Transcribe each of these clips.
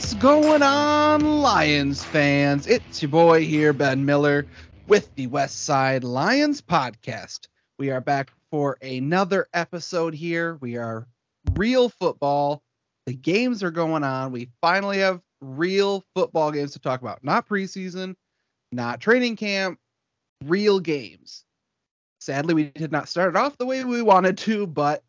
What's going on, Lions fans? It's your boy here, Ben Miller, with the West Side Lions podcast. We are back for another episode here. We are real football. The games are going on. We finally have real football games to talk about. Not preseason, not training camp, real games. Sadly, we did not start it off the way we wanted to, but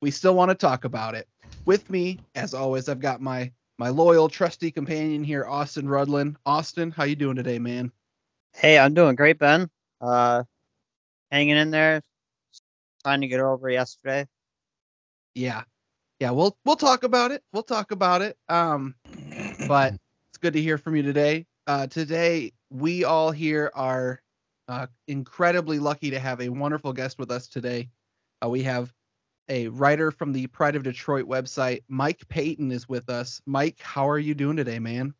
we still want to talk about it. With me, as always, I've got my my loyal, trusty companion here, Austin Rudlin. Austin, how you doing today, man? Hey, I'm doing great, Ben. Uh, hanging in there, trying to get over yesterday. Yeah, yeah. We'll we'll talk about it. We'll talk about it. Um, but it's good to hear from you today. Uh, today we all here are uh, incredibly lucky to have a wonderful guest with us today. Uh, we have a writer from the Pride of Detroit website. Mike Payton is with us. Mike, how are you doing today, man?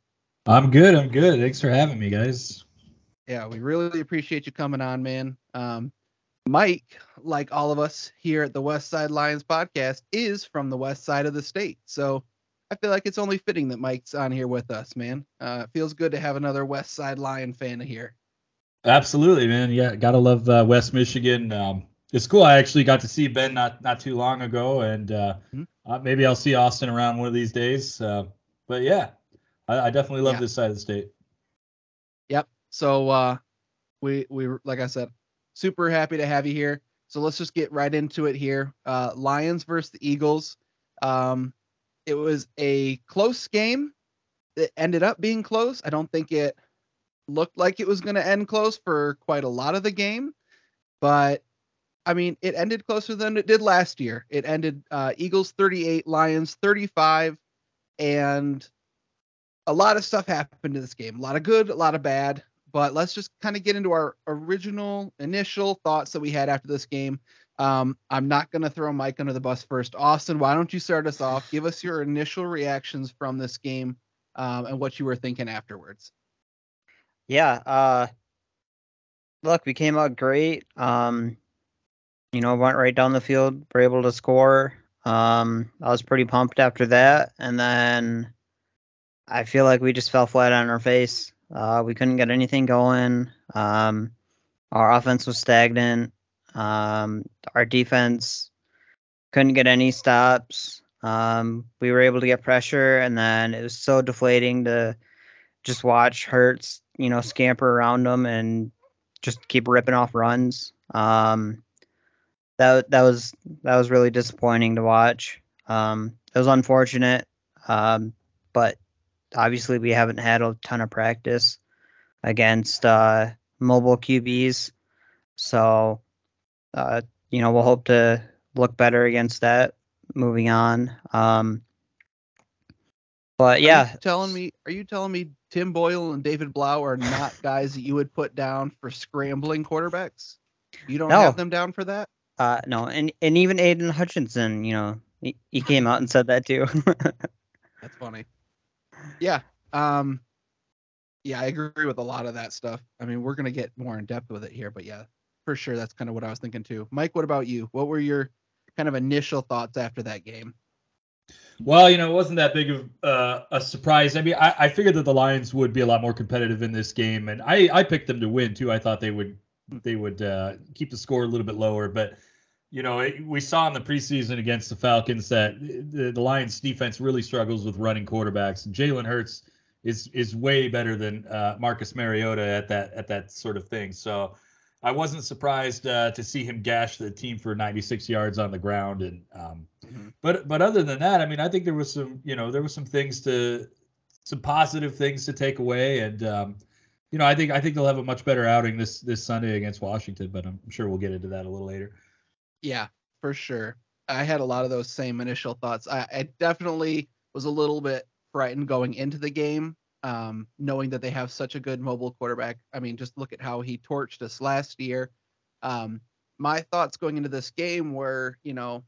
I'm good. I'm good. Thanks for having me, guys. Yeah, we really appreciate you coming on, man. Um, Mike, like all of us here at the West Side Lions podcast, is from the west side of the state. So I feel like it's only fitting that Mike's on here with us, man. Uh, it feels good to have another West Side Lion fan here. Absolutely, man. Yeah, gotta love uh, West Michigan. Um, it's cool. I actually got to see Ben not not too long ago, and uh, mm-hmm. uh, maybe I'll see Austin around one of these days. Uh, but yeah, I, I definitely love yeah. this side of the state. Yep. So uh, we we like I said, super happy to have you here. So let's just get right into it here. Uh, Lions versus the Eagles. Um, it was a close game. It ended up being close. I don't think it looked like it was going to end close for quite a lot of the game, but I mean, it ended closer than it did last year. It ended uh, Eagles 38, Lions 35, and a lot of stuff happened in this game. A lot of good, a lot of bad. But let's just kind of get into our original initial thoughts that we had after this game. Um, I'm not going to throw Mike under the bus first. Austin, why don't you start us off? Give us your initial reactions from this game um, and what you were thinking afterwards. Yeah. Uh, look, we came out great. Um, you know, went right down the field, were able to score. Um, I was pretty pumped after that, and then I feel like we just fell flat on our face. Uh, we couldn't get anything going. Um, our offense was stagnant. Um, our defense couldn't get any stops. Um, we were able to get pressure, and then it was so deflating to just watch Hurts, you know, scamper around them and just keep ripping off runs. Um, that that was that was really disappointing to watch. Um, it was unfortunate, um, but obviously we haven't had a ton of practice against uh, mobile QBs, so uh, you know we'll hope to look better against that moving on. Um, but yeah, telling me, are you telling me Tim Boyle and David Blough are not guys that you would put down for scrambling quarterbacks? You don't no. have them down for that? Uh, no, and and even Aidan Hutchinson, you know, he, he came out and said that too. That's funny. Yeah. Um. Yeah, I agree with a lot of that stuff. I mean, we're gonna get more in depth with it here, but yeah, for sure, that's kind of what I was thinking too. Mike, what about you? What were your kind of initial thoughts after that game? Well, you know, it wasn't that big of uh, a surprise. I mean, I, I figured that the Lions would be a lot more competitive in this game, and I, I picked them to win too. I thought they would they would uh, keep the score a little bit lower, but you know, it, we saw in the preseason against the Falcons that the, the Lions defense really struggles with running quarterbacks. Jalen Hurts is is way better than uh, Marcus Mariota at that at that sort of thing. So I wasn't surprised uh, to see him gash the team for 96 yards on the ground. And um, mm-hmm. but but other than that, I mean, I think there was some you know there was some things to some positive things to take away and. Um, you know, I think I think they'll have a much better outing this this Sunday against Washington, but I'm sure we'll get into that a little later. Yeah, for sure. I had a lot of those same initial thoughts. I, I definitely was a little bit frightened going into the game, um, knowing that they have such a good mobile quarterback. I mean, just look at how he torched us last year. Um, my thoughts going into this game were, you know,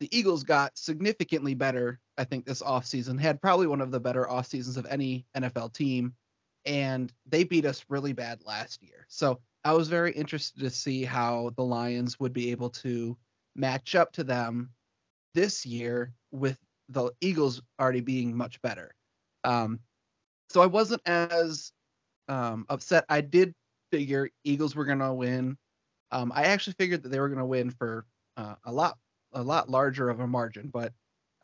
the Eagles got significantly better, I think, this offseason, had probably one of the better off seasons of any NFL team, and they beat us really bad last year. So I was very interested to see how the Lions would be able to match up to them this year with the Eagles already being much better. Um, so I wasn't as um, upset. I did figure Eagles were gonna win. Um, I actually figured that they were gonna win for uh, a lot a lot larger of a margin, but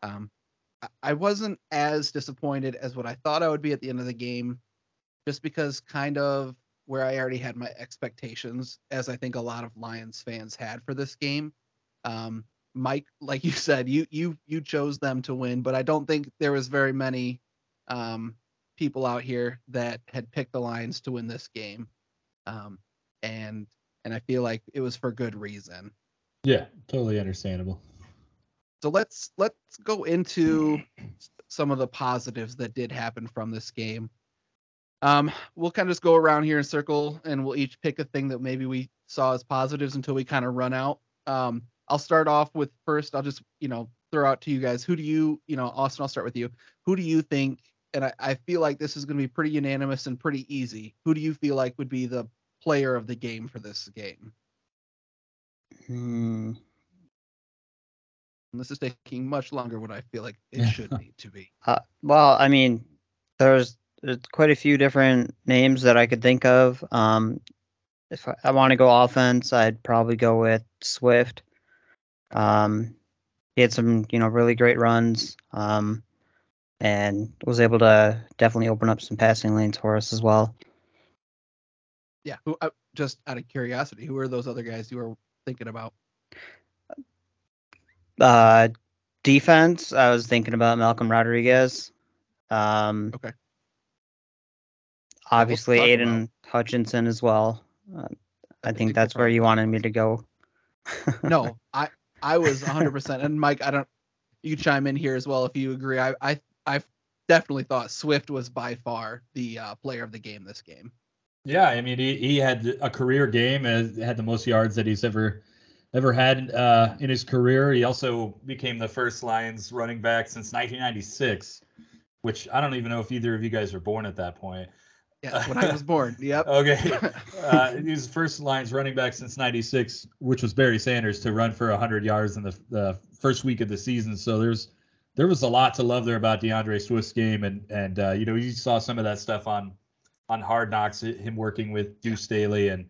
um, I- I wasn't as disappointed as what I thought I would be at the end of the game, just because kind of where I already had my expectations, as I think a lot of Lions fans had for this game. Um, Mike, like you said, you you you chose them to win, but I don't think there was very many um, people out here that had picked the Lions to win this game, um, and and I feel like it was for good reason. Yeah, totally understandable. So let's let's go into some of the positives that did happen from this game. Um, we'll kind of just go around here in circle, and we'll each pick a thing that maybe we saw as positives until we kind of run out. Um, I'll start off with first. I'll just you know throw out to you guys. Who do you you know Austin? I'll start with you. Who do you think? And I, I feel like this is going to be pretty unanimous and pretty easy. Who do you feel like would be the player of the game for this game? Hmm. And this is taking much longer than I feel like it should need to be. Uh, well, I mean, there's, there's quite a few different names that I could think of. Um, if I, I want to go offense, I'd probably go with Swift. Um, he had some, you know, really great runs, um, and was able to definitely open up some passing lanes for us as well. Yeah. Who? Uh, just out of curiosity, who are those other guys you were thinking about? Uh, defense, I was thinking about Malcolm Rodriguez. Um, Okay. Obviously, talk Aidan Hutchinson as well. Uh, I think that's where you wanted me to go. no, I I was 100% and Mike, I don't you chime in here as well if you agree. I I I definitely thought Swift was by far the uh, player of the game this game. Yeah, I mean, he, he had a career game, and had the most yards that he's ever ever had uh, in his career. He also became the first Lions running back since 1996, which I don't even know if either of you guys were born at that point. Yeah, when I was born. Yep. Okay. Uh, he was first Lions running back since 96, which was Barry Sanders to run for 100 yards in the, the first week of the season. So there's there was a lot to love there about D'Andre Swift's game, and and uh, you know you saw some of that stuff on on Hard Knocks, him working with Deuce Staley and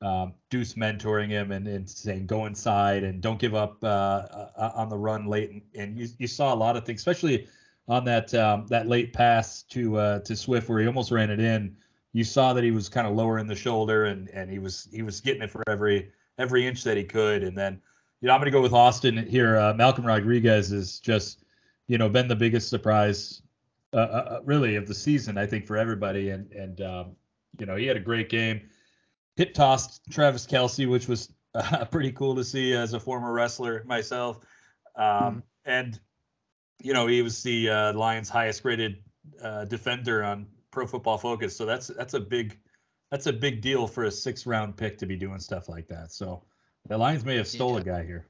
um, Deuce mentoring him and, and saying go inside and don't give up uh, uh, on the run late, and, and you, you saw a lot of things, especially on that um, that late pass to uh, to Swift where he almost ran it in. You saw that he was kind of lowering the shoulder and and he was he was getting it for every every inch that he could. And then you know I'm going to go with Austin here. Uh, Malcolm Rodriguez is just you know been the biggest surprise uh, uh, really of the season I think for everybody. And and um, you know he had a great game. Hit tossed Travis Kelce, which was uh, pretty cool to see as a former wrestler myself. Um, And you know, he was the uh, Lions' highest rated uh, defender on Pro Football Focus. So that's that's a big that's a big deal for a six round pick to be doing stuff like that. So the Lions may have stole Yeah. a guy here.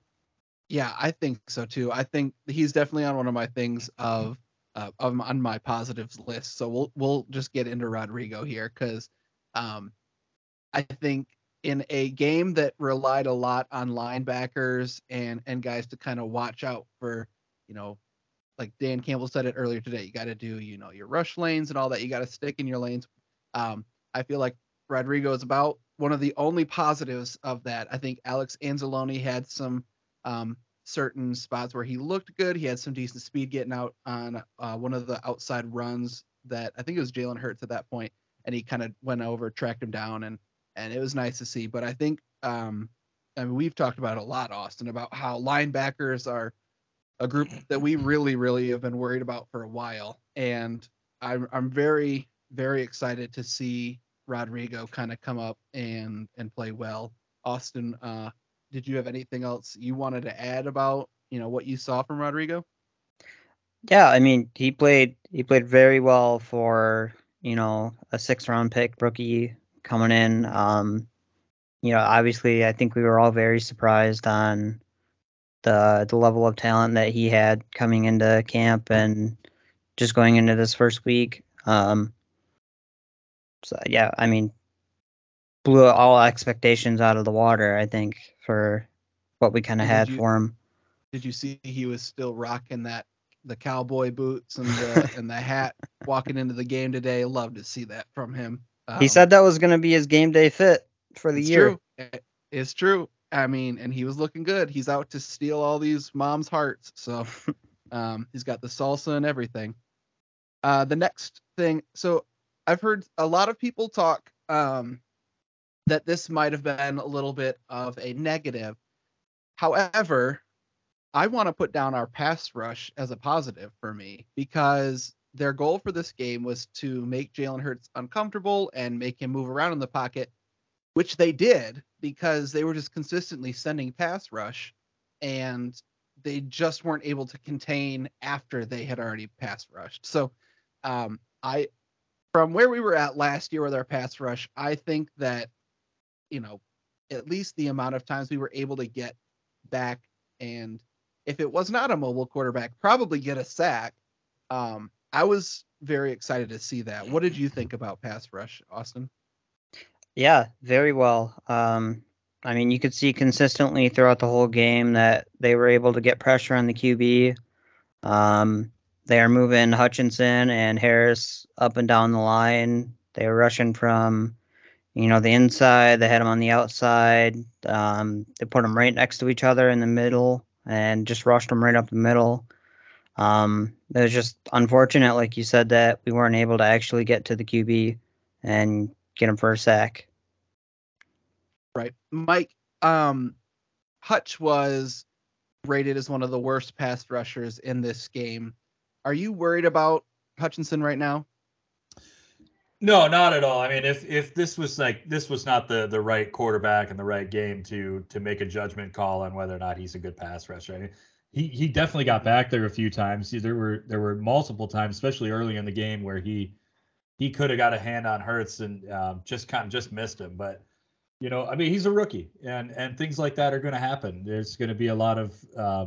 Yeah, I think so too. I think he's definitely on one of my things of uh, of on my positives list. So we'll we'll just get into Rodrigo here because um, I think in a game that relied a lot on linebackers and and guys to kind of watch out for, you know, like Dan Campbell said it earlier today. You got to do you know your rush lanes and all that. You got to stick in your lanes. Um, I feel like Rodrigo is about one of the only positives of that. I think Alex Anzalone had some um, certain spots where he looked good. He had some decent speed getting out on uh, one of the outside runs that I think it was Jalen Hurts at that point, and he kind of went over, tracked him down, and and it was nice to see. But I think um, I mean we've talked about a lot, Austin, about how linebackers are a group that we really, really have been worried about for a while, and I'm I'm very, very excited to see Rodrigo kind of come up and and play well. Austin, uh, did you have anything else you wanted to add about you know what you saw from Rodrigo? Yeah, I mean, he played he played very well for you know a six round pick rookie coming in. Um, you know, obviously, I think we were all very surprised on the the level of talent that he had coming into camp and just going into this first week. Um, so yeah, I mean, blew all expectations out of the water. I think for what we kind of had you- for him. Did you see he was still rocking that the cowboy boots and the and the hat walking into the game today. Love to see that from him. he Um, said that was going to be his game day fit for the it's year. True. It's true. I mean, and he was looking good. He's out to steal all these moms' hearts. So um, he's got the salsa and everything. Uh, the next thing, so I've heard a lot of people talk um, that this might have been a little bit of a negative. However, I want to put down our pass rush as a positive for me because their goal for this game was to make Jalen Hurts uncomfortable and make him move around in the pocket, which they did because they were just consistently sending pass rush and they just weren't able to contain after they had already pass rushed. So, um, I, from where we were at last year with our pass rush, I think that, you know, at least the amount of times we were able to get back and if it was not a mobile quarterback, probably get a sack. Um, I was very excited to see that. What did you think about pass rush, Austin? Yeah, very well. Um, I mean, you could see consistently throughout the whole game that they were able to get pressure on the QB. Um, they are moving Hutchinson and Harris up and down the line. They were rushing from, you know, the inside. They had them on the outside. Um, they put them right next to each other in the middle and just rushed them right up the middle. Um, it was just unfortunate, like you said, that we weren't able to actually get to the QB and get him for a sack. Right. Mike, um, Hutch was rated as one of the worst pass rushers in this game. Are you worried about Hutchinson right now? No, not at all. I mean, if if this was like this was not the the right quarterback and the right game to to make a judgment call on whether or not he's a good pass rusher. I mean, he he definitely got back there a few times. There were there were multiple times, especially early in the game, where he he could have got a hand on Hurts and um, just kind of just missed him. But you know, I mean, he's a rookie, and and things like that are going to happen. There's going to be a lot of uh,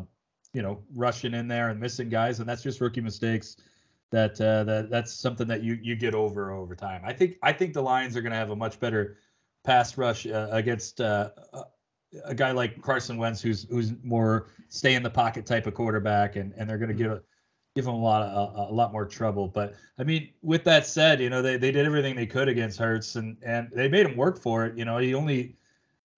you know rushing in there and missing guys, and that's just rookie mistakes that uh, that that's something that you you get over over time. I think I think the Lions are going to have a much better pass rush uh, against uh, a, a guy like Carson Wentz, who's who's more stay in the pocket type of quarterback, and and they're going to give a, give him a lot of a, a lot more trouble. But I mean, with that said, you know they they did everything they could against Hurts, and and they made him work for it. You know, he only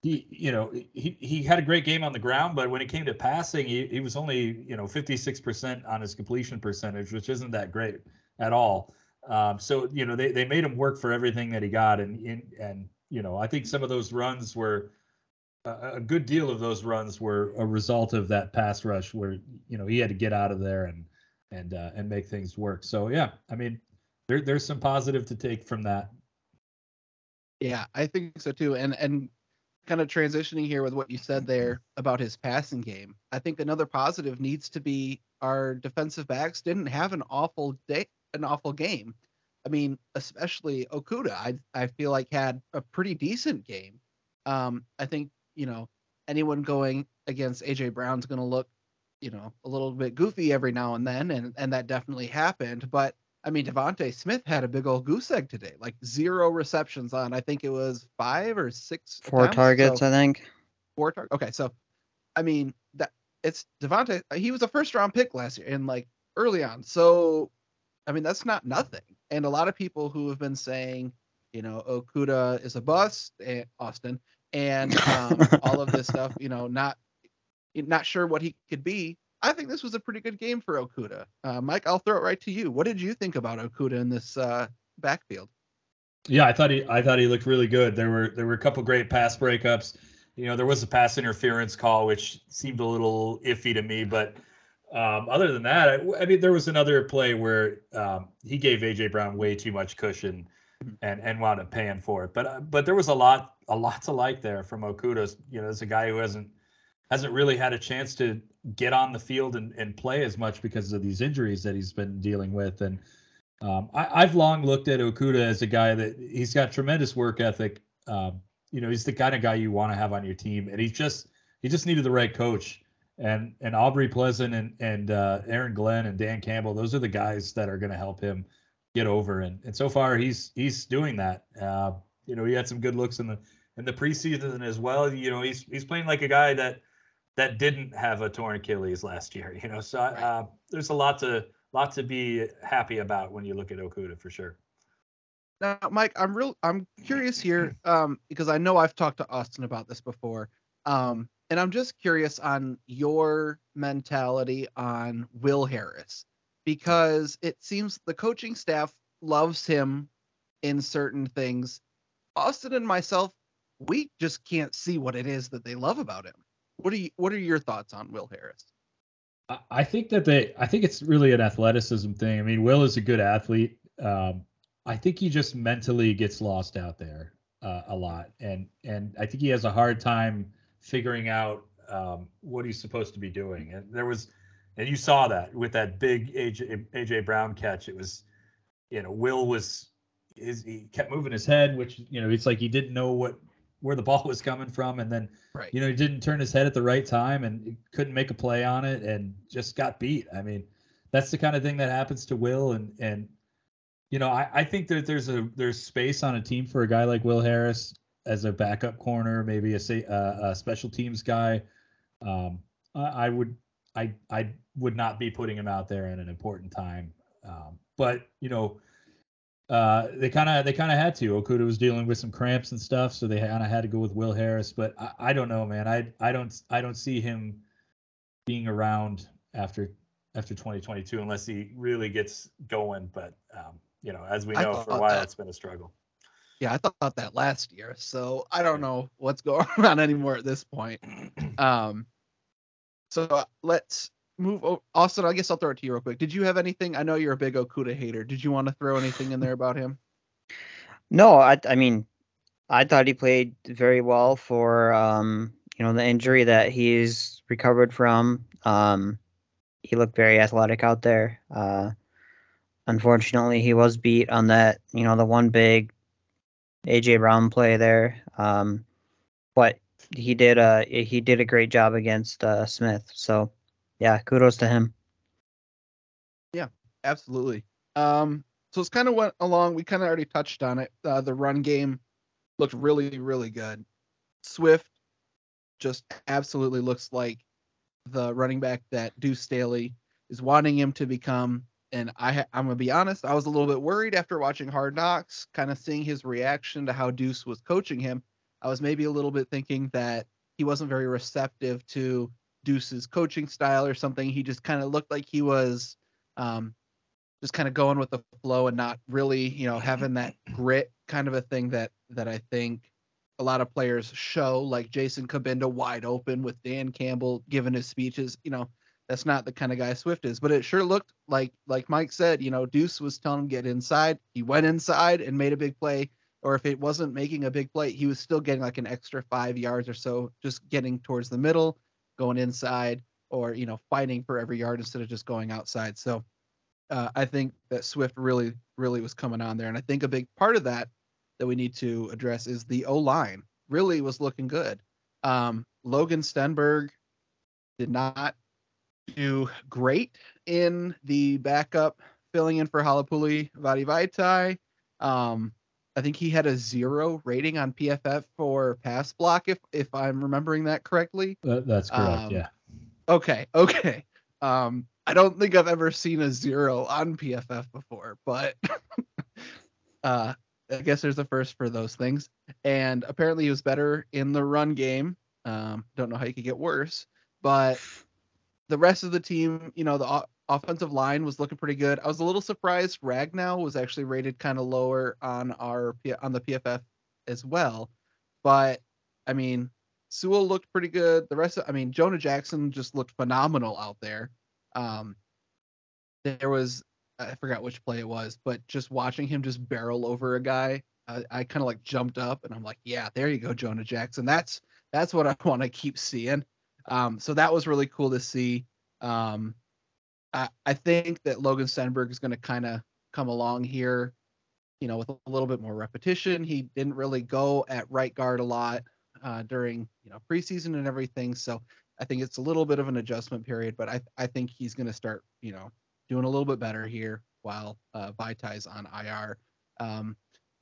he you know he he had a great game on the ground, but when it came to passing, he, he was only you know 56% on his completion percentage, which isn't that great at all. Um, so you know they, they made him work for everything that he got, and and, and you know I think some of those runs were a good deal of those runs were a result of that pass rush, where you know he had to get out of there and and uh, and make things work. So yeah, I mean there, there's some positive to take from that. Yeah, I think so too. And and kind of transitioning here with what you said there about his passing game. I think another positive needs to be our defensive backs didn't have an awful day, an awful game. I mean, especially Okudah, I I feel like had a pretty decent game. Um, I think you know anyone going against AJ Brown's going to look, you know, a little bit goofy every now and then, and and that definitely happened. But I mean, DeVonta Smith had a big old goose egg today, like zero receptions on. I think it was five or six. Four attempts, targets, so- I think. four targets. Okay, so I mean that it's DeVonta. He was a first round pick last year, and like early on. So I mean that's not nothing. And a lot of people who have been saying, you know, Okudah is a bust, Austin, and um, all of this stuff, you know, not not sure what he could be. I think this was a pretty good game for Okudah. Uh, Mike, I'll throw it right to you. What did you think about Okudah in this uh, backfield? Yeah, I thought he I thought he looked really good. There were there were a couple great pass breakups. You know, there was a pass interference call which seemed a little iffy to me, but um, other than that, I, I mean, there was another play where um, he gave AJ Brown way too much cushion and and wound up paying for it. But uh, but there was a lot a lot to like there from Okudah. You know, as a guy who hasn't hasn't really had a chance to get on the field and, and play as much because of these injuries that he's been dealing with. And um, I, I've long looked at Okudah as a guy that he's got tremendous work ethic. Um, you know, he's the kind of guy you want to have on your team, and he's just he just needed the right coach. And and Aubrey Pleasant and and uh, Aaron Glenn and Dan Campbell, those are the guys that are going to help him get over. And and so far he's he's doing that. Uh, you know, he had some good looks in the in the preseason as well. You know, he's he's playing like a guy that that didn't have a torn Achilles last year. You know, so uh, there's a lot to lot to be happy about when you look at Okudah for sure. Now, Mike, I'm real. I'm curious here um, because I know I've talked to Austin about this before, um, and I'm just curious on your mentality on Will Harris because it seems the coaching staff loves him in certain things. Austin and myself, we just can't see what it is that they love about him. What are you, What are your thoughts on Will Harris? I think that they. I think it's really an athleticism thing. I mean, Will is a good athlete. Um, I think he just mentally gets lost out there uh, a lot, and and I think he has a hard time figuring out um, what he's supposed to be doing. And there was, and you saw that with that big AJ, AJ Brown catch. It was, you know, Will was his, he kept moving his head, which you know it's like he didn't know what where the ball was coming from, and then right. you know he didn't turn his head at the right time and couldn't make a play on it, and just got beat. I mean, that's the kind of thing that happens to Will, and and you know I, I think that there's a there's space on a team for a guy like Will Harris as a backup corner, maybe a, a, a special teams guy. Um, I, I would I I would not be putting him out there in an important time. Um, but you know, uh, they kind of they kind of had to. Okudah was dealing with some cramps and stuff, so they kind of had to go with Will Harris. But I, I don't know, man. I I don't I don't see him being around after after 2022 unless he really gets going. But um, you know, as we know, for a while that, it's been a struggle. Yeah, I thought about that last year, so I don't know what's going on anymore at this point. Um, so uh, let's move. Austin, I guess I'll throw it to you real quick. Did you have anything? I know you're a big Okudah hater. Did you want to throw anything in there about him? No, I, I mean, I thought he played very well for um, you know the injury that he's recovered from. Um, he looked very athletic out there. Uh, unfortunately, he was beat on that you know the one big AJ Brown play there. Um, but he did a he did a great job against uh, Smith. So yeah, kudos to him. Yeah, absolutely. Um, so it's kind of went along. We kind of already touched on it. Uh, the run game looked really, really good. Swift just absolutely looks like the running back that Deuce Staley is wanting him to become. And I, I'm gonna be honest, I was a little bit worried after watching Hard Knocks, kind of seeing his reaction to how Deuce was coaching him. I was maybe a little bit thinking that he wasn't very receptive to Deuce's coaching style or something. He just kind of looked like he was um, just kind of going with the flow and not really, you know, having that grit kind of a thing that that I think a lot of players show, like Jason Cabinda wide open with Dan Campbell giving his speeches. You know, that's not the kind of guy Swift is. But it sure looked like, like Mike said, you know, Deuce was telling him get inside. He went inside and made a big play. Or if it wasn't making a big play, he was still getting like an extra five yards or so, just getting towards the middle going inside or you know fighting for every yard instead of just going outside. So uh, I think that Swift really really was coming on there, and I think a big part of that that we need to address is the O line really was looking good. Um, Logan Stenberg did not do great in the backup filling in for Halapoulivaati Vaitai. Um, I think he had a zero rating on PFF for pass block, if if I'm remembering that correctly. That, that's correct. Um, yeah. Okay. Okay. Um, I don't think I've ever seen a zero on PFF before, but uh, I guess there's a first for those things. And apparently, he was better in the run game. Um, don't know how he could get worse, but the rest of the team, you know, the offensive line was looking pretty good. I was a little surprised Ragnow was actually rated kind of lower on our on the PFF as well. But I mean, Sewell looked pretty good. The rest of I mean, Jonah Jackson just looked phenomenal out there. Um there was I forgot which play it was, but just watching him just barrel over a guy, I, I kind of like jumped up and I'm like, yeah, there you go, Jonah Jackson. That's that's what I want to keep seeing. Um, so that was really cool to see. Um, I, I think that Logan Stenberg is going to kind of come along here, you know, with a little bit more repetition. He didn't really go at right guard a lot uh, during, you know, preseason and everything. So I think it's a little bit of an adjustment period, but I, I think he's going to start, you know, doing a little bit better here while uh, Vaitai's on IR. Um,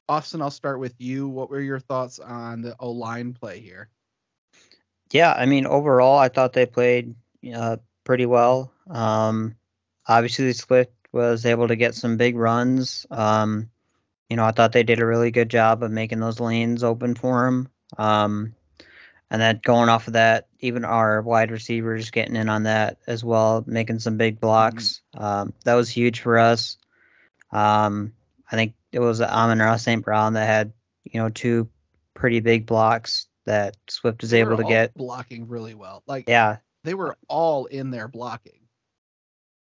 Austin, I'll start with you. What were your thoughts on the O line play here? Yeah, I mean, overall, I thought they played uh, pretty well. Um, obviously, Swift was able to get some big runs. Um, you know, I thought they did a really good job of making those lanes open for him. Um, and then going off of that, even our wide receivers getting in on that as well, making some big blocks. Mm-hmm. Um, that was huge for us. Um, I think it was Amon-Ra St. Brown that had, you know, two pretty big blocks that Swift was they able to get. Blocking really well. Like yeah, they were all in there blocking.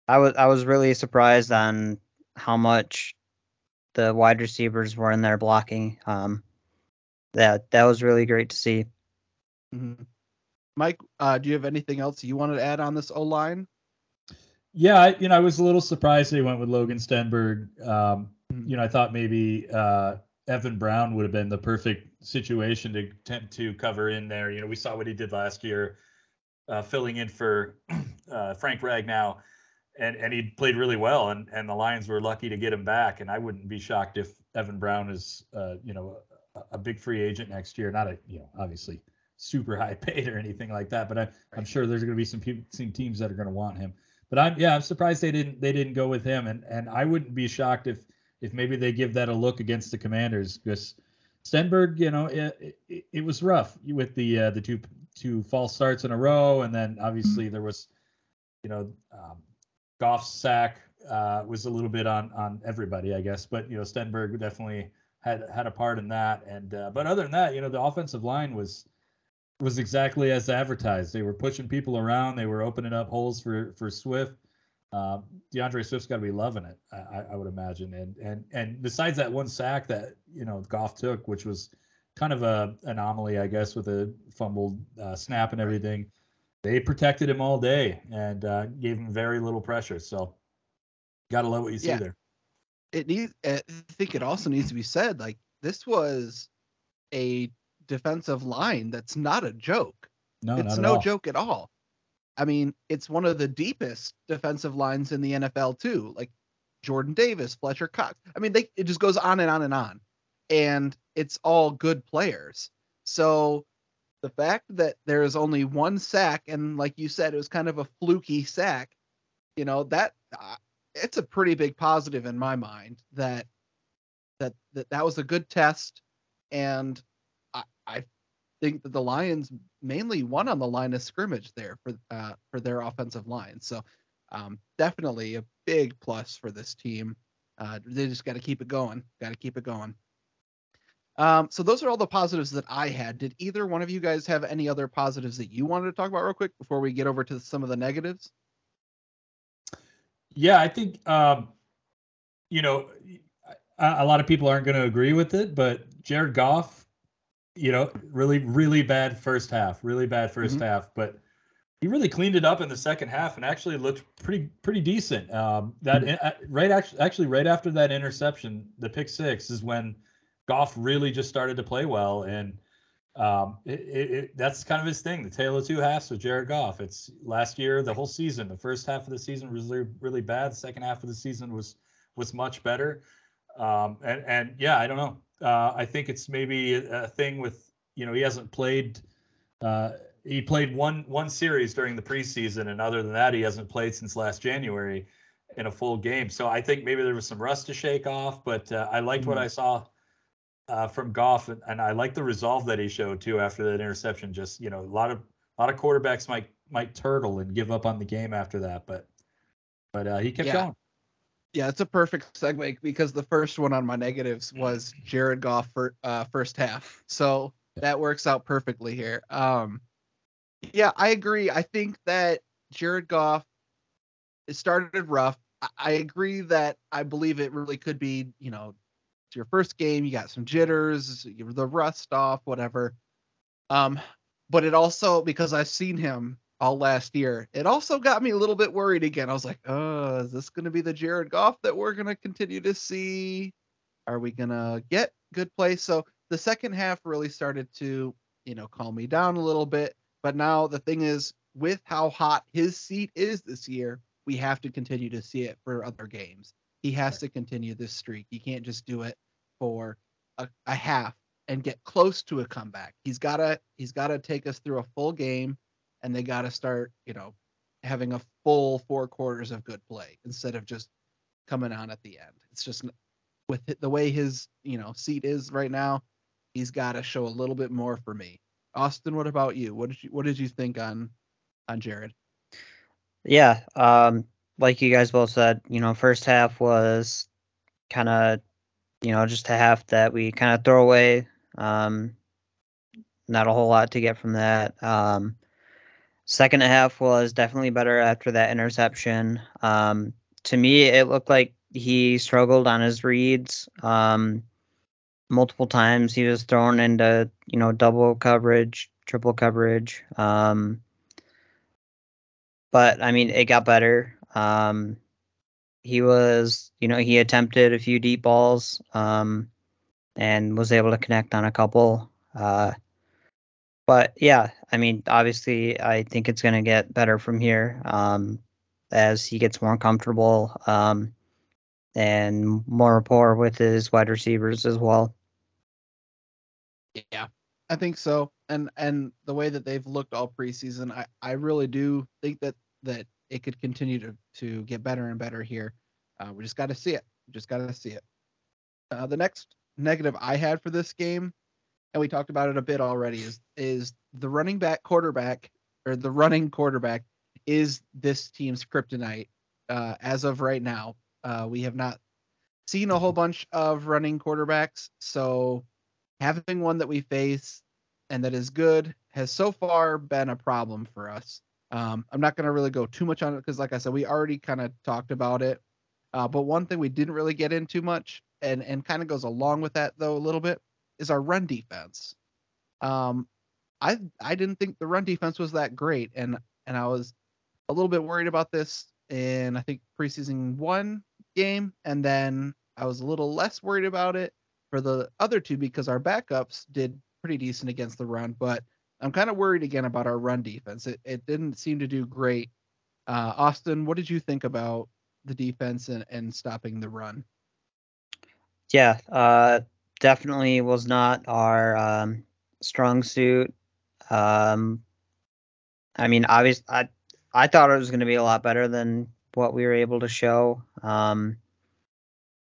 I was I was really surprised on how much the wide receivers were in there blocking. Um, that that was really great to see. Mm-hmm. Mike, uh, do you have anything else you wanted to add on this O line? Yeah, you know, I was a little surprised they went with Logan Stenberg. Um, mm-hmm. You know, I thought maybe uh, Evan Brown would have been the perfect situation to attempt to cover in there. You know, we saw what he did last year, uh, filling in for uh, Frank Ragnow, and and he played really well, and and the Lions were lucky to get him back. And I wouldn't be shocked if Evan Brown is, uh, you know, a, a big free agent next year. Not a, you know, obviously super high paid or anything like that. But I, I'm sure there's going to be some people, some teams that are going to want him. But I'm yeah, I'm surprised they didn't they didn't go with him, and and I wouldn't be shocked if if maybe they give that a look against the Commanders because Stenberg, you know, it, it, it was rough with the uh, the two two false starts in a row, and then obviously there was, you know, um, Goff's sack uh, was a little bit on on everybody, I guess. But you know, Stenberg definitely had had a part in that, and uh, but other than that, you know, the offensive line was was exactly as advertised. They were pushing people around. They were opening up holes for for Swift. Uh, D'Andre Swift's got to be loving it, I, I, would imagine. And and and besides that one sack that you know Goff took, which was kind of a anomaly, I guess, with a fumbled uh, snap and everything, they protected him all day and uh, gave him very little pressure. So, gotta love what you see yeah. there. It needs. I think it also needs to be said, like this was a defensive line that's not a joke. No, it's no all. joke at all. I mean, it's one of the deepest defensive lines in the NFL too. Like Jordan Davis, Fletcher Cox. I mean, they it just goes on and on and on. And it's all good players. So the fact that there is only one sack and like you said it was kind of a fluky sack, you know, that uh, it's a pretty big positive in my mind that that that that was a good test and I I think that the Lions mainly won on the line of scrimmage there for uh, for their offensive line. So um, definitely a big plus for this team. Uh, they just got to keep it going. Got to keep it going. Um, so those are all the positives that I had. Did either one of you guys have any other positives that you wanted to talk about real quick before we get over to some of the negatives? Yeah, I think um, you know a, a lot of people aren't going to agree with it, but Jared Goff you know, really, really bad first half, really bad 1st mm-hmm. half, but he really cleaned it up in the second half and actually looked pretty, pretty decent. Um, that mm-hmm. right, actually, actually, right after that interception, the pick six is when Goff really just started to play well, and um, it, it, it, that's kind of his thing. The tale of two halves with Jared Goff. It's last year, the whole season. The first half of the season was really, really bad. The second half of the season was was much better. Um, and and yeah, I don't know. Uh, I think it's maybe a thing with you know he hasn't played. Uh, he played one one series during the preseason, and other than that, he hasn't played since last January in a full game. So I think maybe there was some rust to shake off. But uh, I liked mm-hmm. what I saw uh, from Goff, and, and I like the resolve that he showed too after that interception. Just you know, a lot of a lot of quarterbacks might might turtle and give up on the game after that, but but uh, he kept yeah. going yeah, it's a perfect segue because the first one on my negatives was Jared Goff for uh, first half, so that works out perfectly here. Um, yeah, I agree. I think that Jared Goff it started rough. I, I agree that I believe it really could be, you know, it's your first game, you got some jitters, the rust off, whatever. Um, but it also because I've seen him all last year. It also got me a little bit worried again. I was like, oh, is this going to be the Jared Goff that we're going to continue to see? Are we going to get good play? So the second half really started to, you know, calm me down a little bit. But now the thing is, with how hot his seat is this year, we have to continue to see it for other games. He has to continue this streak. He can't just do it for a, a half and get close to a comeback. He's gotta he's gotta take us through a full game, and they gotta start you know having a full four quarters of good play instead of just coming on at the end. It's just with the way his you know seat is right now, he's got to show a little bit more for me. Austin, what about you? What did you what did you think on on Jared? Yeah, um, like you guys both said, you know, first half was kind of, you know, just a half that we kind of throw away. Um, not a whole lot to get from that. Um, second half was definitely better after that interception. Um, to me, it looked like he struggled on his reads. Um, multiple times he was thrown into, you know, double coverage, triple coverage. Um, but I mean, it got better. Um, he was, you know, he attempted a few deep balls um, and was able to connect on a couple. Uh, but yeah, I mean, obviously, I think it's going to get better from here um, as he gets more comfortable um, and more rapport with his wide receivers as well. Yeah, I think so. And and the way that they've looked all preseason, I, I really do think that that it could continue to to get better and better here. Uh, we just got to see it. We just got to see it. Uh, the next negative I had for this game, and we talked about it a bit already, is is the running back quarterback or the running quarterback is this team's kryptonite uh, as of right now. Uh, we have not seen a whole bunch of running quarterbacks, so having one that we face and that is good has so far been a problem for us. Um, I'm not going to really go too much on it because, like I said, we already kind of talked about it. Uh, but one thing we didn't really get into much, and and kind of goes along with that though a little bit, is our run defense. Um, I I didn't think the run defense was that great, and and I was a little bit worried about this in I think preseason one game, and then I was a little less worried about it for the other two because our backups did pretty decent against the run, but I'm kind of worried again about our run defense. It it didn't seem to do great. Uh, Austin, what did you think about the defense and, and stopping the run? Yeah, uh, definitely was not our um, strong suit. Um, I mean, obviously, I I thought it was going to be a lot better than what we were able to show. Um,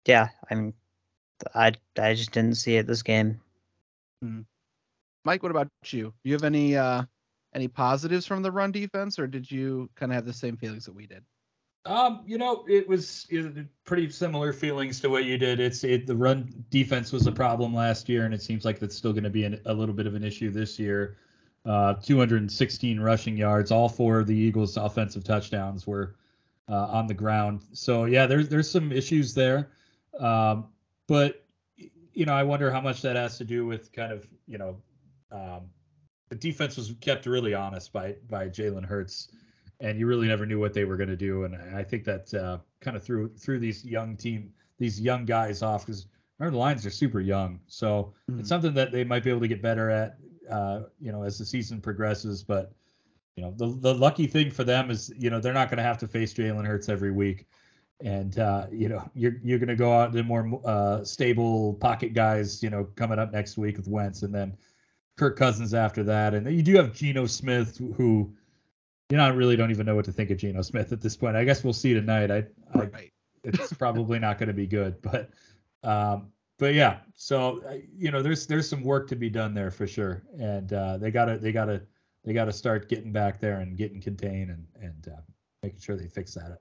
yeah, I mean, I I just didn't see it this game. Hmm. Mike, what about you? Do you have any uh, any positives from the run defense, or did you kind of have the same feelings that we did? Um, you know, it was, pretty similar feelings to what you did. It's it, the run defense was a problem last year, and it seems like that's still going to be an, a little bit of an issue this year. Uh, 216 rushing yards, all four of the Eagles' offensive touchdowns were uh, on the ground. So yeah, there's there's some issues there, um, but you know, I wonder how much that has to do with kind of you know um, the defense was kept really honest by by Jalen Hurts, and you really never knew what they were going to do. And I think that uh, kind of threw threw these young team these young guys off because our lines are super young. So mm-hmm. it's something that they might be able to get better at, uh, you know, as the season progresses. But you know, the the lucky thing for them is you know they're not going to have to face Jalen Hurts every week. And uh, you know you're you're going to go out to more uh, stable pocket guys, you know, coming up next week with Wentz, and then Kirk Cousins after that, and you do have Geno Smith, who you know I really don't even know what to think of Geno Smith at this point. I guess we'll see tonight. I, I right. it's probably not going to be good, but um, but yeah. So you know, there's there's some work to be done there for sure, and uh, they gotta they gotta they gotta start getting back there and getting contained and and uh, making sure they fix that.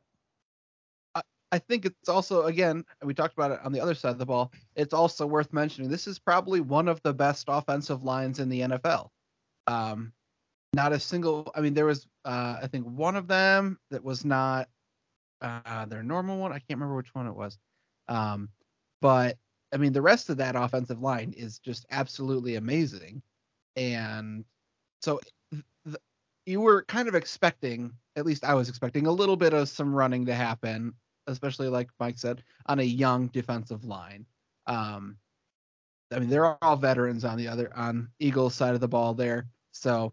I think it's also again, we talked about it on the other side of the ball. It's also worth mentioning this is probably one of the best offensive lines in the NFL. Um, not a single. I mean, there was uh, I think one of them that was not uh, their normal one. I can't remember which one it was. Um, but I mean, the rest of that offensive line is just absolutely amazing. And so th- you were kind of expecting, at least I was expecting, a little bit of some running to happen especially like Mike said, on a young defensive line. Um, I mean, they're all veterans on the other on Eagles side of the ball there, so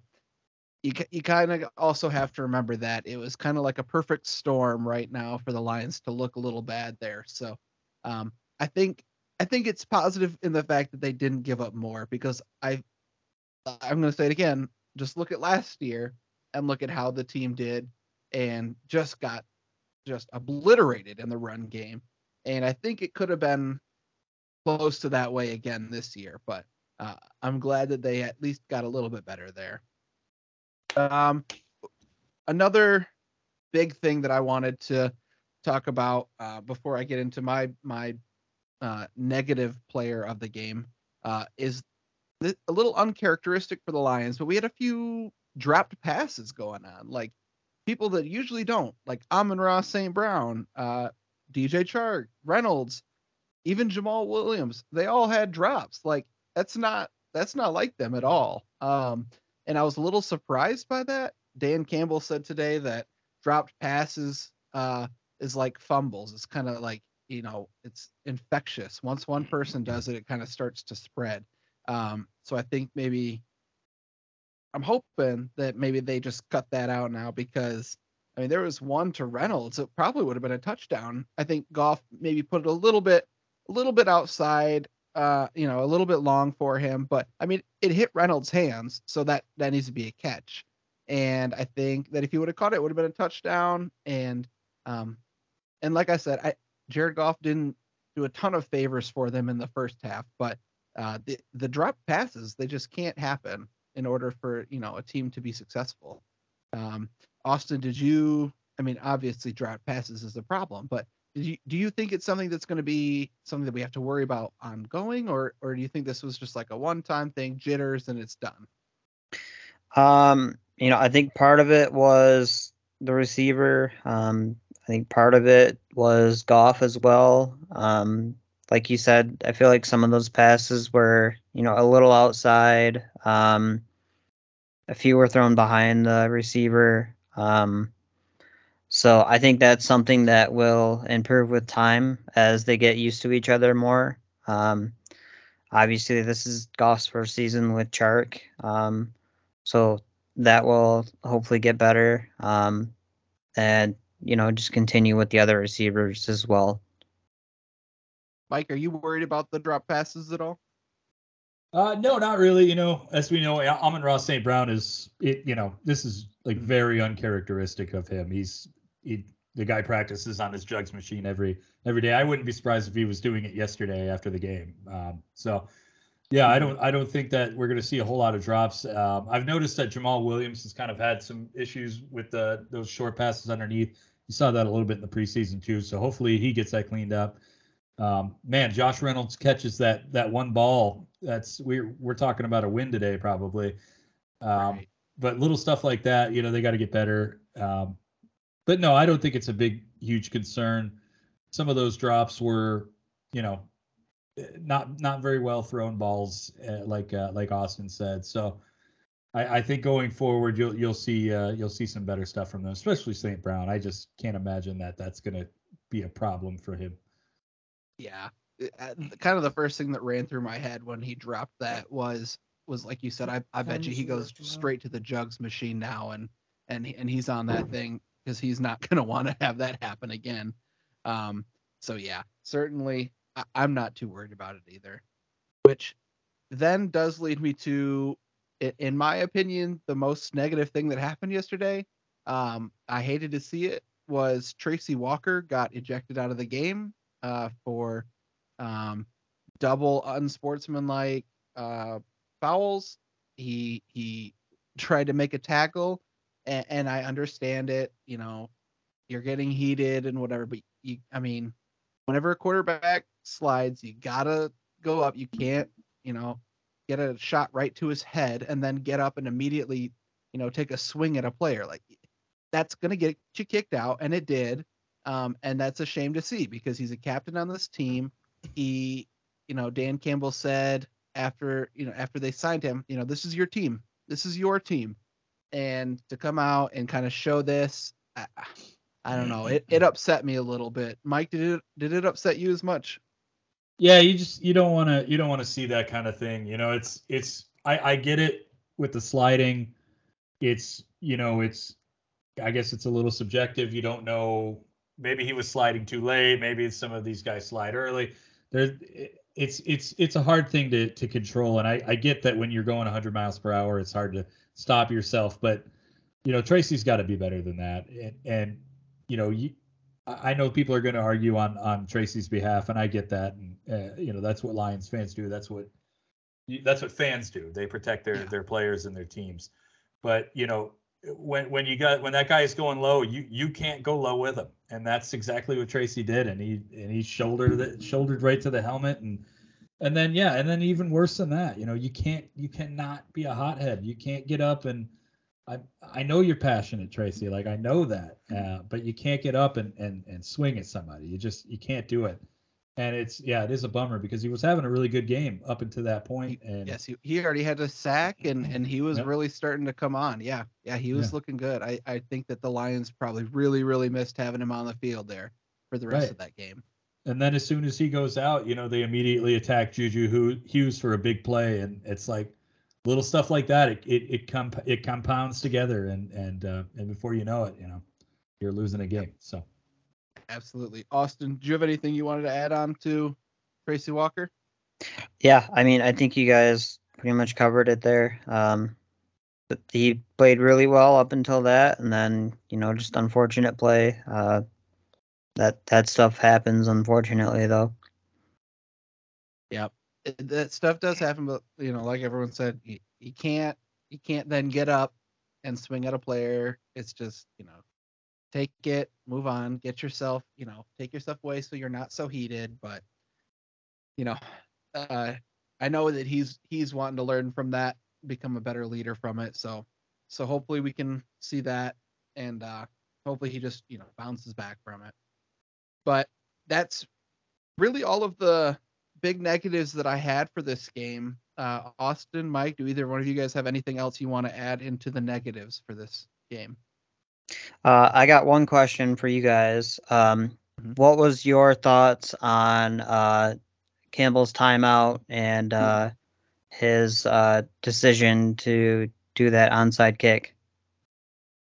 you you kind of also have to remember that it was kind of like a perfect storm right now for the Lions to look a little bad there. So um, I think I think it's positive in the fact that they didn't give up more because I I'm going to say it again. Just look at last year and look at how the team did and just got just obliterated in the run game. And I think it could have been close to that way again this year, but uh, I'm glad that they at least got a little bit better there. Um, another big thing that I wanted to talk about uh, before I get into my my uh, negative player of the game uh, is th- a little uncharacteristic for the Lions, but we had a few dropped passes going on, like people that usually don't, like Amon-Ra St. Brown, uh, DJ Chark, Reynolds, even Jamaal Williams. They all had drops. Like that's not that's not like them at all. Um, and I was a little surprised by that. Dan Campbell said today that dropped passes uh, is like fumbles. It's kind of like you know it's infectious. Once one person does it, it kind of starts to spread. Um, so I think maybe I'm hoping that maybe they just cut that out now because I mean there was one to Reynolds. It probably would have been a touchdown. I think Goff maybe put it a little bit a little bit outside uh, you know, a little bit long for him, but I mean, it hit Reynolds' hands, so that that needs to be a catch. And I think that if he would have caught it, it would have been a touchdown. And um, and like I said, I Jared Goff didn't do a ton of favors for them in the first half, but uh, the the drop passes they just can't happen in order for you know a team to be successful. Um, Austin, did you? I mean, obviously, drop passes is a problem, but you, do you think it's something that's going to be something that we have to worry about ongoing, or or do you think this was just like a one-time thing, jitters, and it's done? Um, you know, I think part of it was the receiver. Um, I think part of it was Goff as well. Um, like you said, I feel like some of those passes were, you know, a little outside. Um, a few were thrown behind the receiver. Um, so I think that's something that will improve with time as they get used to each other more. Um, obviously, this is Goff's first season with Chark, um, so that will hopefully get better. Um, and you know, just continue with the other receivers as well. Mike, are you worried about the drop passes at all? Uh, no, not really. You know, as we know, Amon-Ra St. Brown is it. You know, this is like very uncharacteristic of him. He's he the guy practices on his jugs machine every every day. I wouldn't be surprised if he was doing it yesterday after the game. Um, so yeah, I don't I don't think that we're going to see a whole lot of drops. Um, I've noticed that Jamaal Williams has kind of had some issues with the those short passes underneath. You saw that a little bit in the preseason too. So hopefully he gets that cleaned up. Um, man, Josh Reynolds catches that that one ball. That's we're we're talking about a win today probably. Um, right. But little stuff like that, you know, they got to get better. Um, but no, I don't think it's a big, huge concern. Some of those drops were, you know, not not very well thrown balls, uh, like uh, like Austin said. So I, I, think going forward, you'll you'll see uh, you'll see some better stuff from them, especially St. Brown. I just can't imagine that that's going to be a problem for him. Yeah, uh, kind of the first thing that ran through my head when he dropped that was was like you said. I I bet you he goes straight to the jugs machine now and and and he's on that thing because he's not going to want to have that happen again. Um, so yeah, certainly I- I'm not too worried about it either. Which then does lead me to, in my opinion, the most negative thing that happened yesterday. Um, I hated to see it was Tracy Walker got ejected out of the game uh, for um, double unsportsmanlike uh, fouls. He he tried to make a tackle and, and I understand it. You know, you're getting heated and whatever, but you, I mean, whenever a quarterback slides, you gotta go up. You can't, you know, get a shot right to his head and then get up and immediately, you know, take a swing at a player. Like that's gonna get you kicked out, and it did. Um, and that's a shame to see because he's a captain on this team. He, you know, Dan Campbell said after, you know, after they signed him, you know, this is your team. This is your team and to come out and kind of show this, I, I don't know. It it upset me a little bit. Mike, did it did it upset you as much? Yeah, you just you don't want to you don't want to see that kind of thing. You know, it's it's I I get it with the sliding. It's you know it's I guess it's a little subjective. You don't know. Maybe he was sliding too late. Maybe some of these guys slide early. There, it's it's it's a hard thing to to control, and I I get that when you're going 100 miles per hour, it's hard to stop yourself, but you know Tracy's got to be better than that, and and you know you. I know people are going to argue on on Tracy's behalf, and I get that, and uh, you know that's what Lions fans do. That's what that's what fans do. They protect their Yeah. their players and their teams. But you know, when when you got when that guy is going low, you you can't go low with him, and that's exactly what Tracy did. And he and he shouldered it shouldered right to the helmet, and and then yeah, and then even worse than that, you know, you can't you cannot be a hothead. You can't get up and. I, I know you're passionate, Tracy. Like I know that, uh, but you can't get up and, and, and swing at somebody. You just you can't do it and it's yeah, it is a bummer because he was having a really good game up until that point, and Yes, he, he already had a sack and and he was Yep. really starting to come on. Yeah, yeah, he was Yeah. looking good. I I think that the Lions probably really really missed having him on the field there for the rest Right. of that game. and then as soon as he goes out, you know, they immediately attack Juju Hu- Hughes for a big play, and it's like little stuff like that. It it it, comp- it compounds together, and and uh, and before you know it, you know, you're losing a game. So Absolutely. Austin, do you have anything you wanted to add on to Tracy Walker? Yeah, I mean, I think you guys pretty much covered it there. Um, but he played really well up until that, and then you know, just unfortunate play. Uh, that that stuff happens, unfortunately, though. Yep. It- that stuff does happen, but you know, like everyone said, you, you can't you can't then get up and swing at a player. It's just you know, take it, move on, get yourself you know, take yourself away so you're not so heated. But you know, uh, I know that he's he's wanting to learn from that, become a better leader from it. So so hopefully we can see that, and uh, hopefully he just you know bounces back from it. But that's really all of the big negatives that I had for this game. Uh, Austin, Mike, do either one of you guys have anything else you want to add into the negatives for this game? Uh, I got one question for you guys. Um, Mhm. What was your thoughts on uh, Campbell's timeout and uh, his uh, decision to do that onside kick?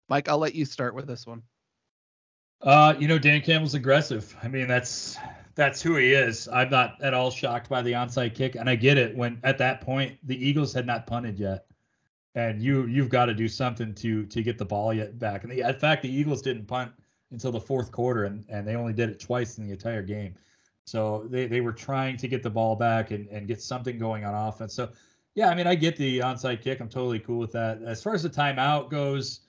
Mike, I'll let you start with this one. Uh, you know, Dan Campbell's aggressive. I mean, that's that's who he is. I'm not at all shocked by the onside kick, and I get it. When at that point the Eagles had not punted yet, and you you've got to do something to to get the ball yet back. And the, in fact, the Eagles didn't punt until the fourth quarter, and and they only did it twice in the entire game. So they they were trying to get the ball back and and get something going on offense. So yeah, I mean, I get the onside kick. I'm totally cool with that. As far as the timeout goes.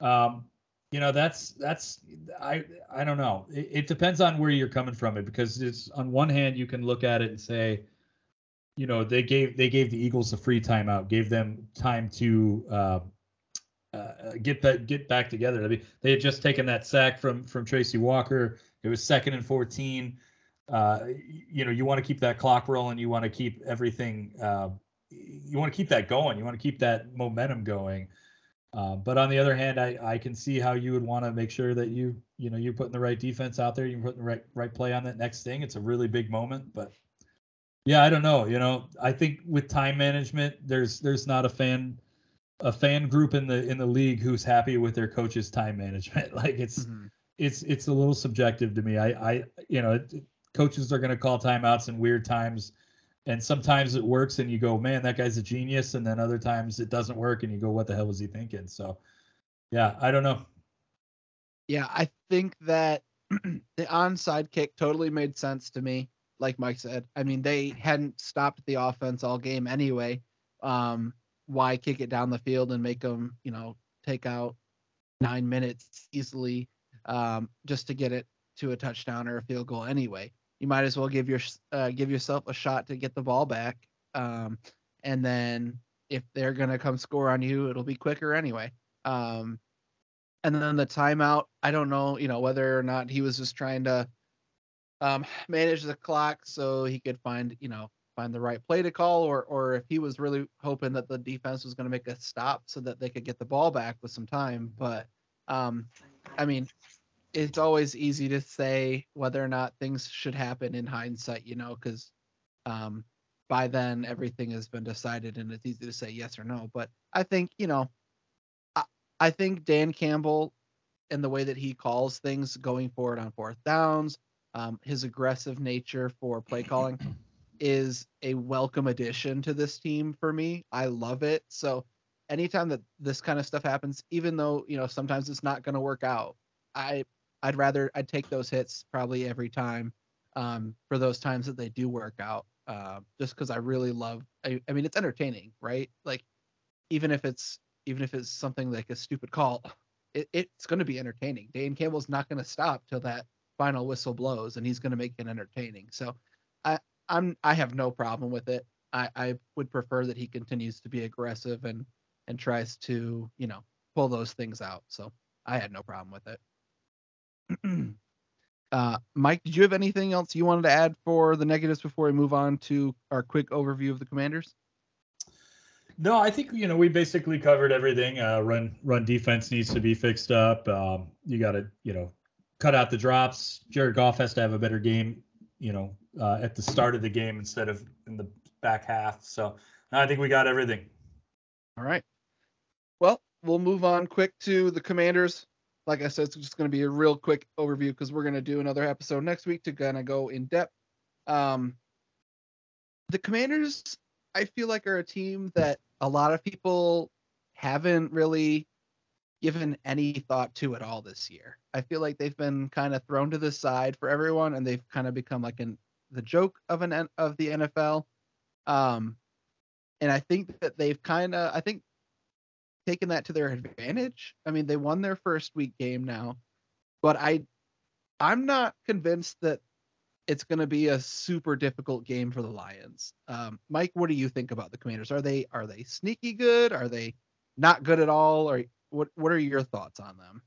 Um, you know that's that's i i don't know it, it depends on where you're coming from it because it's on one hand you can look at it and say you know they gave they gave the eagles a free timeout gave them time to uh, uh, get that get back together. I mean they had just taken that sack from from tracy walker. It was second and 14 uh, you know you want to keep that clock rolling. You want to keep everything uh, you want to keep that going. You want to keep that momentum going. Uh, but on the other hand, I, I can see how you would want to make sure that you you know you're putting the right defense out there, you're putting the right right play on that next thing. It's a really big moment, but yeah, I don't know. You know, I think with time management, there's there's not a fan a fan group in the in the league who's happy with their coach's time management. Like it's Mhm. it's it's a little subjective to me. I I you know coaches are going to call timeouts in weird times, and sometimes it works and you go, man, that guy's a genius, and then other times it doesn't work and you go, what the hell was he thinking? So, yeah, I don't know. Yeah, I think that the onside kick totally made sense to me. Like Mike said, I mean they hadn't stopped the offense all game anyway. Um, why kick it down the field and make them, you know, take out nine minutes easily um, just to get it to a touchdown or a field goal anyway? You might as well give your uh, give yourself a shot to get the ball back, um, and then if they're gonna come score on you, it'll be quicker anyway. Um, and then the timeout, I don't know, you know, whether or not he was just trying to um, manage the clock so he could find, you know, find the right play to call, or or if he was really hoping that the defense was going to make a stop so that they could get the ball back with some time. But um, I mean, it's always easy to say whether or not things should happen in hindsight, you know, because um, by then everything has been decided and it's easy to say yes or no. But I think, you know, I, I think Dan Campbell and the way that he calls things going forward on fourth downs, um, his aggressive nature for play calling, is a welcome addition to this team for me. I love it. So anytime that this kind of stuff happens, even though you know sometimes it's not going to work out, I I'd rather I'd take those hits probably every time um, for those times that they do work out. Uh, just because I really love. I, I mean, it's entertaining, right? Like even if it's even if it's something like a stupid call, it, it's going to be entertaining. Dan Campbell's not going to stop till that final whistle blows, and he's going to make it entertaining. So I I'm I have no problem with it. I, I would prefer that he continues to be aggressive and and tries to you know pull those things out. So I had no problem with it. uh, Mike, did you have anything else you wanted to add for the negatives before we move on to our quick overview of the Commanders? No, I think you know we basically covered everything. Uh, run run defense needs to be fixed up. Um, you got to you know cut out the drops. Jared Goff has to have a better game. You know uh, at the start of the game instead of in the back half. So I think we got everything. All right. Well, we'll move on quick to the Commanders. Like I said, it's just going to be a real quick overview because we're going to do another episode next week to kind of go in depth. Um, the Commanders, I feel like, are a team that a lot of people haven't really given any thought to at all this year. I feel like they've been kind of thrown to the side for everyone, and they've kind of become like an the joke of an of the NFL. Um, and I think that they've kind of I think taken that to their advantage. I mean, they won their first week game now, but I I'm not convinced that it's going to be a super difficult game for the Lions. Um, Mike, what do you think about the Commanders? Are they are they sneaky good? Are they not good at all? Or what what are your thoughts on them?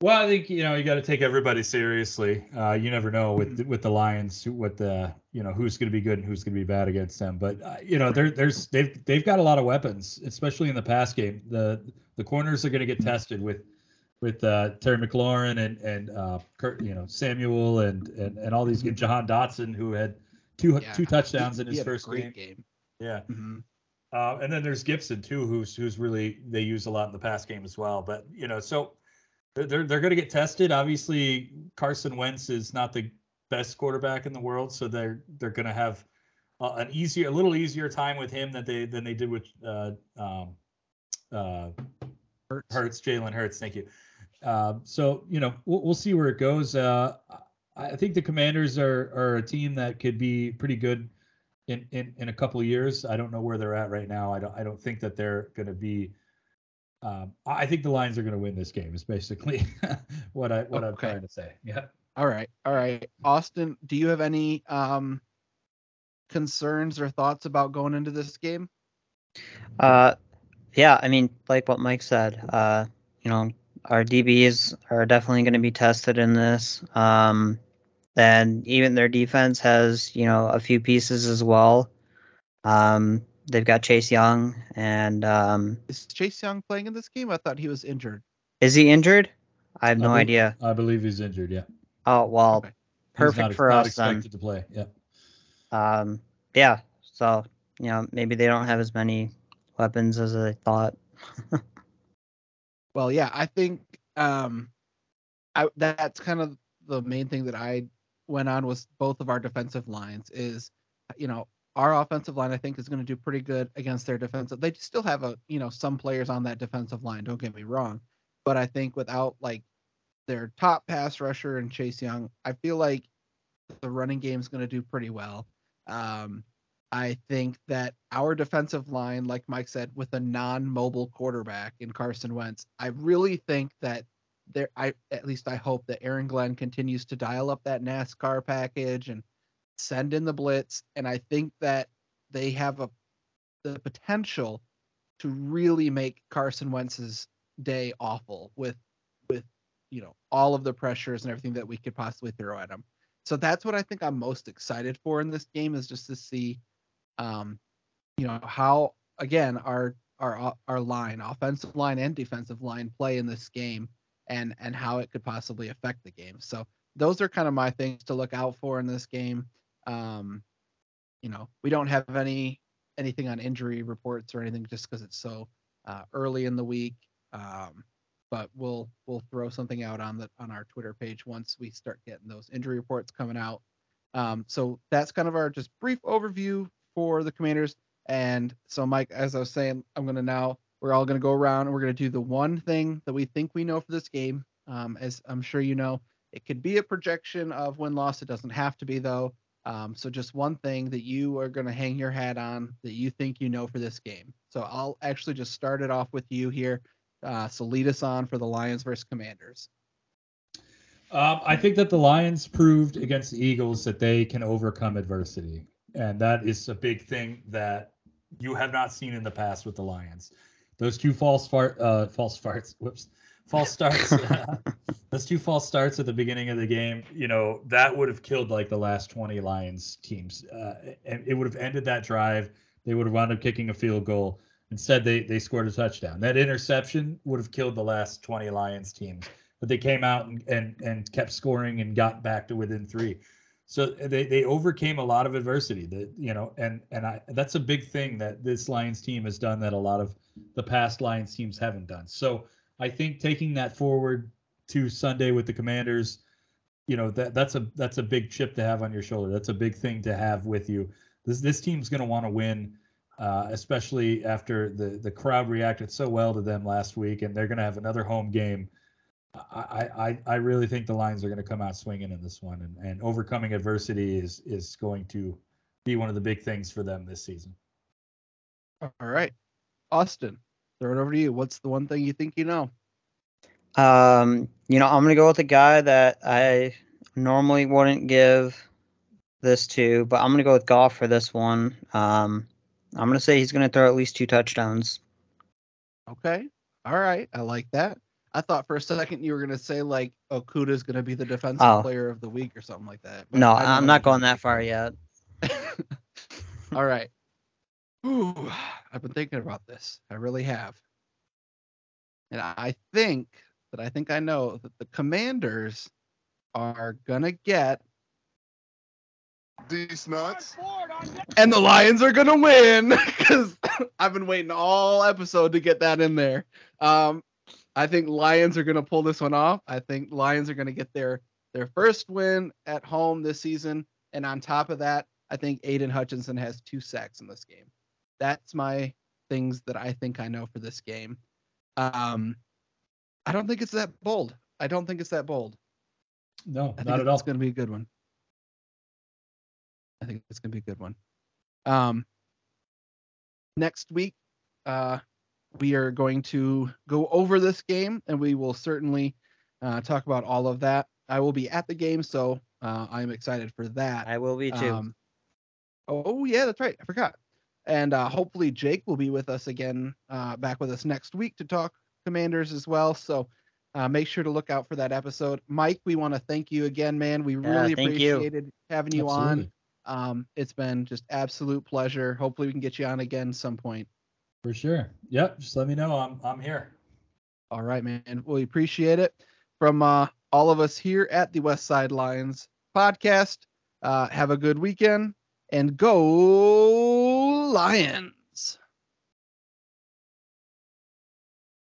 Well, I think you know you got to take everybody seriously. Uh, you never know with Mm-hmm. with the Lions what the you know who's going to be good and who's going to be bad against them. But uh, you know there there's they've they've got a lot of weapons, especially in the pass game. The the corners are going to get tested with with uh, Terry McLaurin and and uh, Kurt, you know Samuel and and and all these Jahan Dotson who had two Yeah. two touchdowns in his first great game. game. Yeah. Mhm. Uh, and then there's Gibson too, who's who's really they use a lot in the pass game as well. But you know, so they're they're, going to get tested. Obviously, Carson Wentz is not the best quarterback in the world, so they're they're going to have uh, an easier, a little easier time with him than they than they did with uh, um, uh, Hurts. Hurts, Jalen Hurts. Thank you. Uh, so you know, we'll, we'll see where it goes. Uh, I think the Commanders are are a team that could be pretty good in in, in a couple of years. I don't know where they're at right now. I don't I don't think that they're going to be. Um, I I think the Lions are going to win this game. Is basically what I what I'm trying to say. Yeah. All right, all right. Austin, do you have any um concerns or thoughts about going into this game? Uh, yeah, I mean, like what Mike said, uh, you know, our DBs are definitely going to be tested in this. Um, and even their defense has, you know, a few pieces as well. Um, they've got Chase Young, and um, Is Chase Young playing in this game? I thought he was injured. is he injured? I have I no believe- idea. I believe he's injured. Yeah. Oh well, Okay. Perfect not, for not us then. expected to play. Yeah. Um, yeah. So you know, maybe they don't have as many weapons as I thought. Well, yeah, I think um, I, that's kind of the main thing that I went on was both of our defensive lines is, you know, our offensive line I think is going to do pretty good against their defensive. They still have a, you know, some players on that defensive line. Don't get me wrong, but I think without like their top pass rusher and Chase Young, I feel like the running game is going to do pretty well. Um, I think that our defensive line, like Mike said, with a non-mobile quarterback in Carson Wentz, I really think that there, I at least I hope that Aaron Glenn continues to dial up that NASCAR package and send in the blitz. And I think that they have a the potential to really make Carson Wentz's day awful with with you know all of the pressures and everything that we could possibly throw at him. So that's what I think I'm most excited for in this game is just to see um, you know how again our our our line, offensive line and defensive line, play in this game, and and how it could possibly affect the game. So those are kind of my things to look out for in this game. Um, you know, we don't have any anything on injury reports or anything just because it's so uh, early in the week. Um, but we'll we'll throw something out on the on our Twitter page once we start getting those injury reports coming out. Um, so that's kind of our just brief overview for the Commanders. And so, Mike, as I was saying, I'm gonna now we're all gonna go around and we're gonna do the one thing that we think we know for this game. Um, as I'm sure you know, it could be a projection of win loss. It doesn't have to be though. Um, so just one thing that you are going to hang your hat on that you think you know for this game. So I'll actually just start it off with you here. Uh, so lead us on for the Lions versus Commanders. Um, I think that the Lions proved against the Eagles that they can overcome adversity, and that is a big thing that you have not seen in the past with the Lions. Those two false fart, uh, false farts, whoops, false starts. those two false starts at the beginning of the game, you know, that would have killed like the last 20 Lions teams. Uh, and it would have ended that drive. They would have wound up kicking a field goal. Instead, they they scored a touchdown. That interception would have killed the last 20 Lions teams. But they came out and, and, and kept scoring and got back to within three. So they, they overcame a lot of adversity. That you know, and and I that's a big thing that this Lions team has done that a lot of the past Lions teams haven't done. So I think taking that forward to Sunday with the Commanders, you know that that's a that's a big chip to have on your shoulder. That's a big thing to have with you. This this team's going to want to win, uh, especially after the the crowd reacted so well to them last week, and they're going to have another home game. I, I I really think the Lions are going to come out swinging in this one, and, and overcoming adversity is is going to be one of the big things for them this season. All right, Austin throw it over to you. What's the one thing you think you know? Um, you know, I'm gonna go with a guy that I normally wouldn't give this to, but I'm gonna go with Goff for this one. Um, I'm gonna say he's gonna throw at least two touchdowns. Okay. All right. I like that. I thought for a second you were gonna say like Okudah's gonna be the defensive oh. player of the week or something like that. No, I'm not going that far yet. All right. Ooh, I've been thinking about this. I really have. And I think that I think I know that the commanders are gonna get these nuts. And the Lions are gonna win because I've been waiting all episode to get that in there. Um, I think Lions are gonna pull this one off. I think Lions are gonna get their their first win at home this season, and on top of that, I think Aidan Hutchinson has two sacks in this game that's my things that I think I know for this game. Um, I don't think it's that bold. I don't think it's that bold. No, I not at all. It's going to be a good one. I think it's going to be a good one. Um, next week, uh, we are going to go over this game, and we will certainly uh, talk about all of that. I will be at the game, so uh, I'm excited for that. I will be too. Um, oh yeah, that's right. I forgot. And uh, hopefully Jake will be with us again, uh, back with us next week to talk Commanders as well. So uh, make sure to look out for that episode. Mike, we want to thank you again, man. We yeah, really appreciated you. having you Absolutely. on. Um, it's been just absolute pleasure. Hopefully we can get you on again some point. For sure. Yep. Just let me know. I'm I'm here. All right, man. We appreciate it. From uh, all of us here at the West Side Lions podcast. Uh, have a good weekend and go Lions.